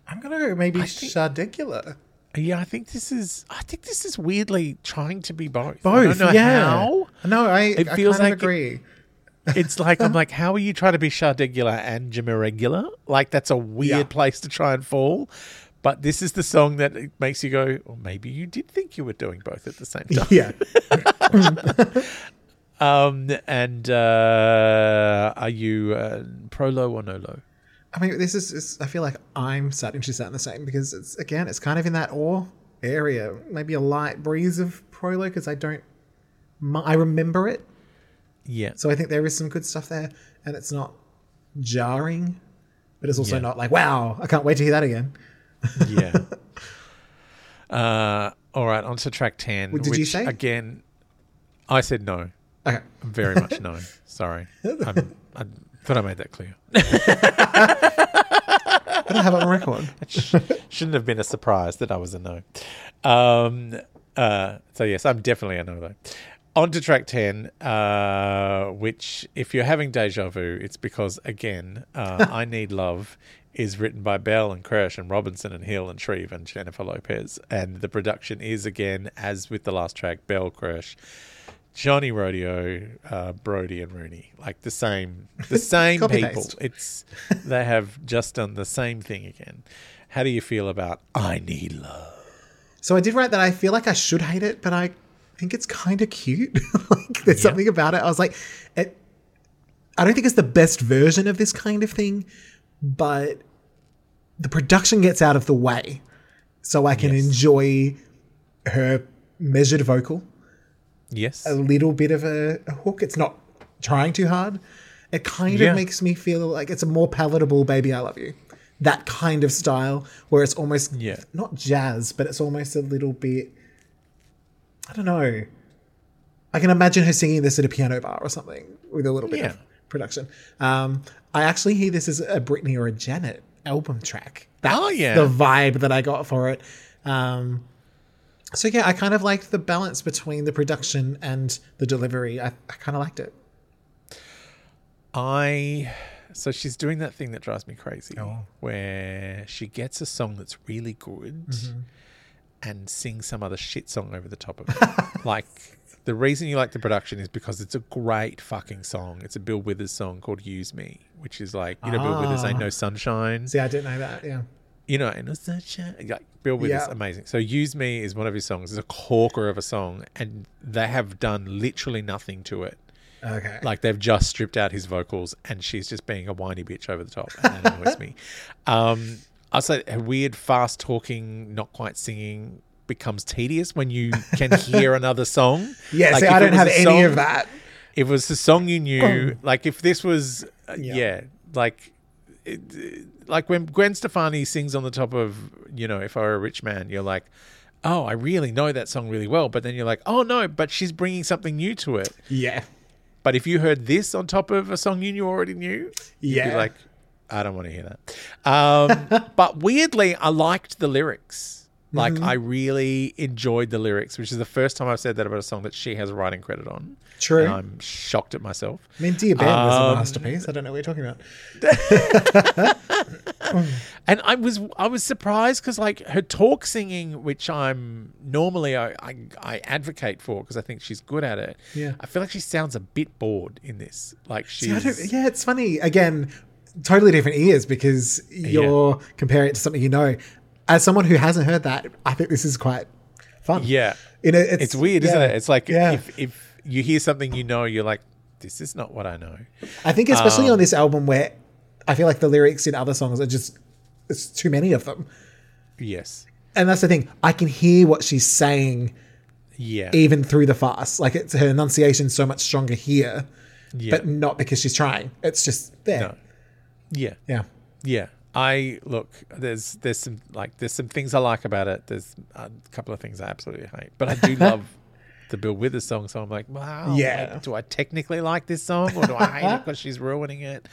I'm gonna go maybe think- Shardegula. Yeah, I think this is. I think this is weirdly trying to be both. I Both, don't know yeah. how. No, I, It I feels kind like of agree. It's like I'm like, how are you trying to be Shardegula and Jamaregula? Like that's a weird Yeah. place to try and fall. But this is the song that makes you go, or maybe you did think you were doing both at the same time. yeah. Um, and uh, are you uh, pro low or no low? I mean, this is. I feel like I'm starting to sound the same because it's again, it's kind of in that awe area. Maybe a light breeze of pro low because I don't. I remember it, Yeah. so I think there is some good stuff there, and it's not jarring, but it's also Yeah. not like wow, I can't wait to hear that again. Yeah. uh, all right, on to track 10. What did you say? Again, I said no. Okay, Very much no. Sorry. I'm, I thought I made that clear. I don't have it on record. Sh- Shouldn't have been a surprise that I was a no. Um, uh, so, yes, I'm definitely a no, though. On to track 10, uh, which, if you're having deja vu, it's because, again, uh, I Need Love is written by Bell and Kirsch and Robinson and Hill and Shreve and Jennifer Lopez. And the production is, again, as with the last track, Bell, Kirsch, Johnny Rodeo, uh, Brody, and Rooney. Like the same, the same people. It's they have just done the same thing again. How do you feel about I Need Love? So I did write that I feel like I should hate it, but I think it's kind of cute. like there's Yeah. something about it. I was like, it, I don't think it's the best version of this kind of thing, but the production gets out of the way, so I can Yes. enjoy her measured vocal, Yes. a little bit of a, a hook. It's not trying too hard. It kind Yeah. of makes me feel like it's a more palatable "Baby, I Love You." That kind of style, where it's almost Yeah. not jazz, but it's almost a little bit. I don't know. I can imagine her singing this at a piano bar or something with a little bit Yeah. of production. Um, I actually hear this as a Britney or a Janet album track. That's Oh, yeah. the vibe that I got for it. Um, so yeah, I kind of liked the balance between the production and the delivery. I, I kind of liked it. I so she's doing that thing that drives me crazy, Oh. where she gets a song that's really good Mm-hmm. and sings some other shit song over the top of it. like the reason you like the production is because it's a great fucking song. It's a Bill Withers song called "Use Me," which is like you know Bill Withers ain't Ah. no sunshine. See, I didn't know that. Yeah. you know, and it's such a, like Bill Withers, Yeah. amazing. So "Use Me" is one of his songs. It's a corker of a song, and they have done literally nothing to it. Okay. Like they've just stripped out his vocals, and she's just being a whiny bitch over the top, and that annoys me. Um, I say her weird, fast talking, not quite singing becomes tedious when you can hear another song. yeah. Like, see, I don't have a any song- of that. If it was a song you knew, like if this was, uh, Yeah. yeah. like, like when Gwen Stefani sings on the top of, you know, if I were a rich man, you're like, oh, I really know that song really well. But then you're like, oh no, but she's bringing something new to it. Yeah. But if you heard this on top of a song you knew already knew, you'd Yeah. be like, I don't want to hear that. Um, but weirdly, I liked the lyrics. Like, Mm-hmm. I really enjoyed the lyrics, which is the first time I've said that about a song that she has a writing credit on. True. And I'm shocked at myself. I mean, Dear Ben was a Um, masterpiece. I don't know what you're talking about. And I was I was surprised because like her talk singing, which I'm normally I I, I advocate for because I think she's good at it. Yeah. I feel like she sounds a bit bored in this. Like she's yeah, it's funny. Again, totally different ears because you're comparing it to something you know. As someone who hasn't heard that, I think this is quite fun. Yeah. You know, it's, It's weird, isn't it? It's like yeah. if, if you hear something you know, you're like, this is not what I know. I think especially Um, on this album where I feel like the lyrics in other songs are just it's too many of them. Yes. And that's the thing. I can hear what she's saying Yeah. even through the fast, Like it's her enunciation's so much stronger here, yeah. but not because she's trying. It's just there. No. yeah. Yeah. Yeah. I look. There's there's some like there's some things I like about it. There's a couple of things I absolutely hate, but I do love the Bill Withers song. So I'm like, wow. Yeah. like, do I technically like this song, or do I hate it because she's ruining it?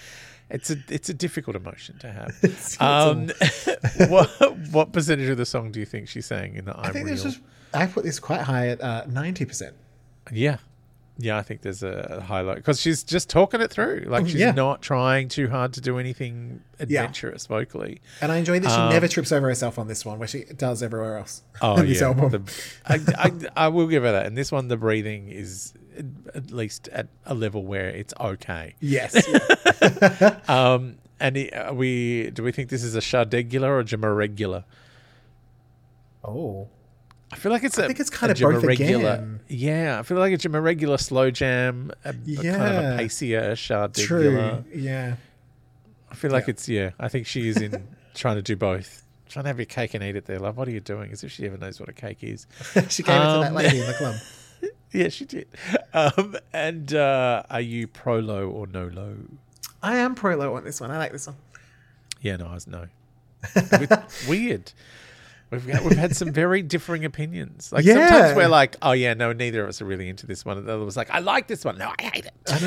It's a it's a difficult emotion to have. It's- um, what what percentage of the song do you think she's saying in the I'm I think real? this is I put this quite high at uh, ninety percent. Yeah. Yeah, I think there's a highlight because she's just talking it through. Like she's Oh, yeah. not trying too hard to do anything adventurous vocally. And I enjoy that she Um, never trips over herself on this one, where she does everywhere else. Oh this yeah, album. The- I, I, I will give her that. And this one, the breathing is at least at a level where it's okay. yes. yeah. Um, and it, are we do we think this is a Shardegular or a Jamaregular? Oh. I feel like it's a think it's kind of both Jamaregular. again. Yeah, I feel like it's a regular slow jam, a, a kind of Yeah. a pacier Shardegular. True. Yeah. I feel like Yeah. it's yeah. I think she is in trying to do both. Trying to have your cake and eat it there, love. What are you doing? As if she ever knows what a cake is. she gave it to that Um, lady in the club. Yeah, she did. Um, and uh, are you pro low or no low? I am pro low on this one. I like this one. Yeah, no, I was no. Weird. We've got, we've had some very differing opinions. Like Yeah. sometimes we're like, oh yeah, no, neither of us are really into this one. And the other was like, I like this one. No, I hate it. I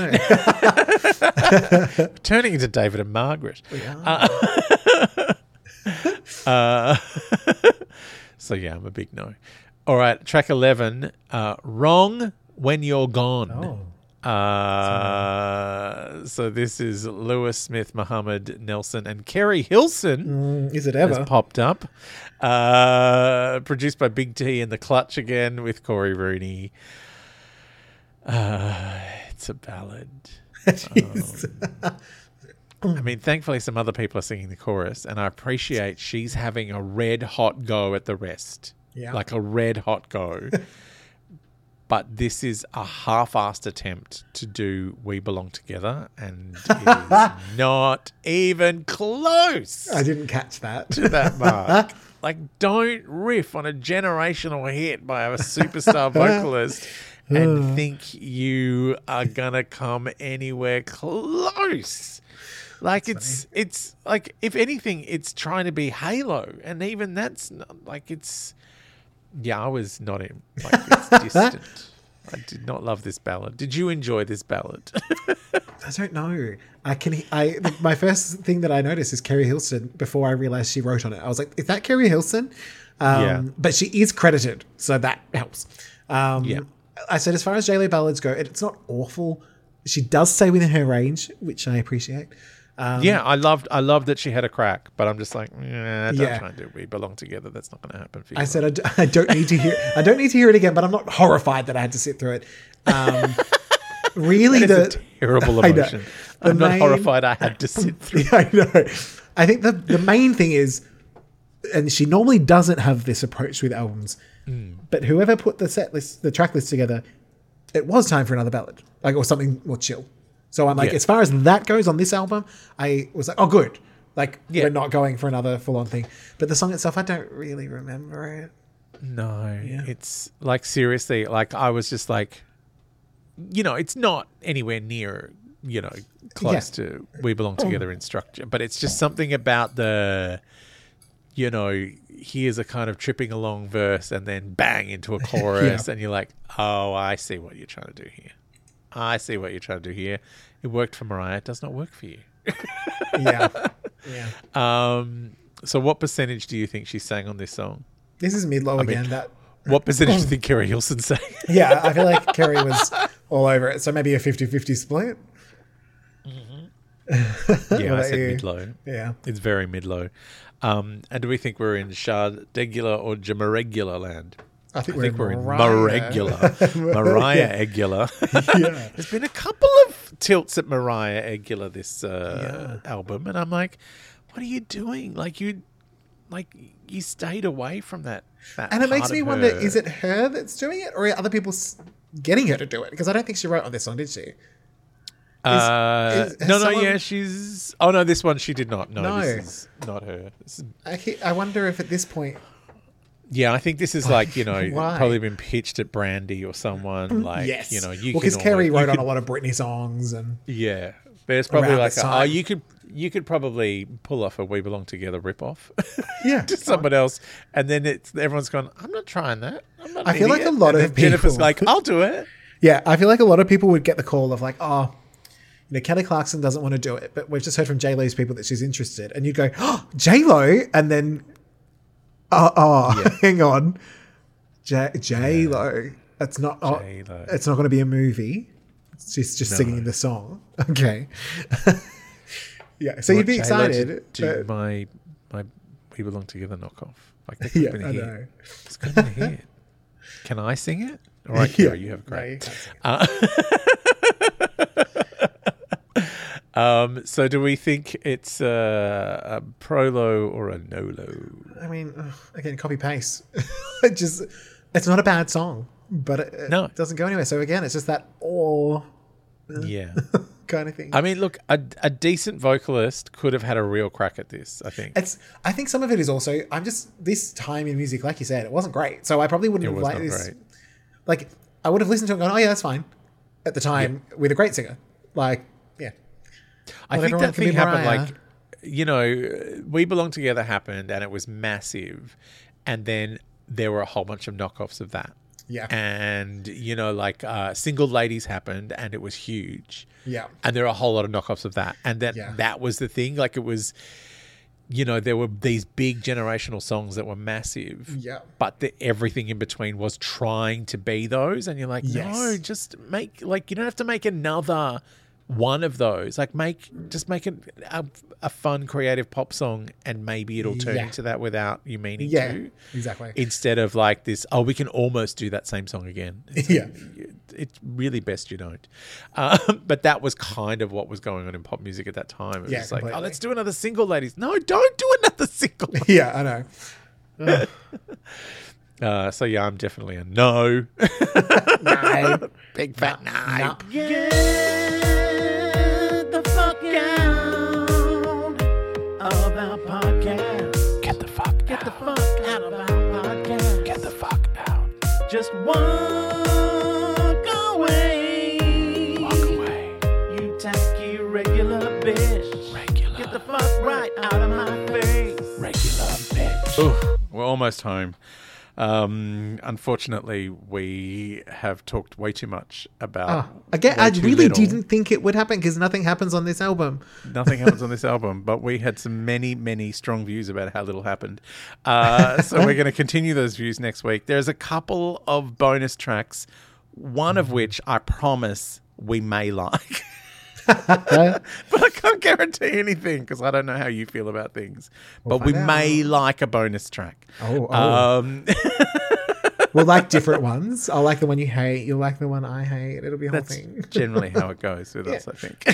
know. Turning into David and Margaret. We are. Uh, so yeah, I'm a big no. All right, track eleven. Uh, Wrong when you're gone. oh. Uh, so this is Lewis Smith, Muhammad Nelson, and Keri Hilson Mm, is it has ever? popped up. Uh, produced by Big T and the Clutch again with Cory Rooney. Uh, it's a ballad. Um, I mean, thankfully, some other people are singing the chorus, and I appreciate she's having a red hot go at the rest. Yeah. Like a red hot go. but this is a half assed attempt to do We Belong Together, and it is not even close I didn't catch that. to that mark. like, don't riff on a generational hit by a superstar vocalist and think you are gonna come anywhere close. Like it's it's like if anything, it's trying to be Halo, and even that's not like it's. Yeah, I was not in. Like it's distant. I did not love this ballad. Did you enjoy this ballad? I don't know. I can. I my first thing that I noticed is Keri Hilson. Before I realized she wrote on it, I was like, "Is that Keri Hilson?" Um, Yeah. But she is credited, so that helps. Um, Yeah. I said, as far as JLo ballads go, it's not awful. She does stay within her range, which I appreciate. Um, yeah, I loved. I loved that she had a crack, but I'm just like, yeah, don't Yeah. try and do. We belong together. That's not going to happen for you. I said I, d- I don't need to hear. I don't need to hear it again, but I'm not horrified that I had to sit through it. Um, really, the a terrible emotion. I'm not horrified. I had to sit through. Yeah, I know. I think the the main thing is, and she normally doesn't have this approach with albums, Hmm. but whoever put the set list, the track list together, it was time for another ballad, like or something more chill. So I'm like, Yeah. as far as that goes on this album, I was like, oh, good. Like Yeah. we're not going for another full on thing. But the song itself, I don't really remember it. No, it's like seriously. Like I was just like, you know, it's not anywhere near, you know, close to "We Belong oh. Together" in structure, but it's just something about the, you know, here's a kind of tripping along verse and then bang into a chorus, and you're like, oh, I see what you're trying to do here. I see what you're trying to do here. It worked for Mariah. It does not work for you. Yeah, yeah. Um, so what percentage do you think she sang on this song? This is mid low again. That What percentage do you think Keri Hilson sang? yeah, I feel like Keri was all over it. So maybe a 50-50 split. yeah, I said mid low. Yeah. It's very mid low. Um, and do we think we're in Shardegular or Jamaregular land? I think I we're, think in we're in Mariah. Mariah Yeah. Egula. Yeah. There's been a couple of tilts at Mariah Egula this uh, album, and I'm like, what are you doing? Like you, like you stayed away from that. that And it makes me wonder: is it her that's doing it, or are other people getting her to do it? Because I don't think she wrote on this song, did she? Uh, is- no, no, yeah, she's. Oh no, this one she did not. No, No. this is not her. Is- I, I wonder if at this point, yeah, I think this is like you know probably been pitched at Brandy or someone mm, like yes, you know you well, can because Keri almost- you wrote on could- a lot of Britney songs, and Yeah, but it's probably like a, oh you could you could probably pull off a We Belong Together ripoff yeah, to someone else, and then it's everyone's gone. I'm not trying that. I'm not I feel like a lot And of then Jennifer's people- like, I'll do it. Yeah, I feel like a lot of people would get the call of like, oh, you know, Kelly Clarkson doesn't want to do it, but we've just heard from J Lo's people that she's interested, and you'd go, oh, J Lo, and then, oh, oh hang on, J J Lo. That's not. Oh, it's not going to be a movie. She's just singing the song. Okay. yeah, so you'd be J-Lo to excited. Do but- my my We Belong Together knockoff. Like could yeah, have been a I hit. know. It's could have been a hit. Can I sing it? All right, Kira, you have No, great. you can't sing it. Um, so do we think it's a, a prolo or a nolo? I mean, again, copy paste. it just, it's not a bad song, but it, it No. doesn't go anywhere. So again, it's just that or Yeah. kind of thing. I mean, look, a, a decent vocalist could have had a real crack at this. I think. it's. I think some of it is also. I'm just this time in music, like you said, it wasn't great. So I probably wouldn't It have liked this. great. Like I would have listened to it, and gone, oh yeah, that's fine. At the time, with a great singer, like yeah, I Not think that thing happened Mariah. like, you know, We Belong Together happened and it was massive. And then there were a whole bunch of knockoffs of that. yeah, And, you know, like uh, Single Ladies happened and it was huge. yeah, And there are a whole lot of knockoffs of that. And that, Yeah. that was the thing. Like it was, you know, there were these big generational songs that were massive. yeah. But the, everything in between was trying to be those, and you're like, no, just make like you don't have to make another one of those. Like make just make it a, a fun, creative pop song, and maybe it'll turn Yeah. into that without you meaning Yeah, to. exactly. Instead of like this, oh, we can almost do that same song again. It's, Yeah. it's really best you don't. Um, but that was kind of what was going on in pop music at that time. It was Yeah, like, oh, let's do another single, ladies. No, don't do another single. yeah, I know. Uh, so yeah, I'm definitely a no. No. Big fat no. No. Get Just walk away. Walk away. You tacky regular bitch. Regular. Get the fuck right out of my face. Regular bitch. Ooh, we're almost home. Um, unfortunately, we have talked way too much about. Oh, again, I really little. didn't think it would happen because nothing happens on this album. Nothing happens on this album, but we had some many, many strong views about how little happened. Uh, so we're going to continue those views next week. There's a couple of bonus tracks, one of which I promise we may like. but I can't guarantee anything because I don't know how you feel about things. but we find may like a bonus track. Oh, oh. Um, we'll like different ones. I'll like the one you hate. You'll like the one I hate. It'll be a whole That's thing. generally how it goes with us, I think.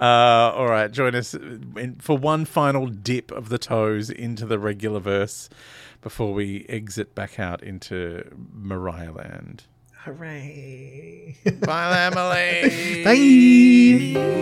uh, all right, join us in, for one final dip of the toes into the Regularverse before we exit back out into Mariah Land. Hooray. Bye, Emily. Bye.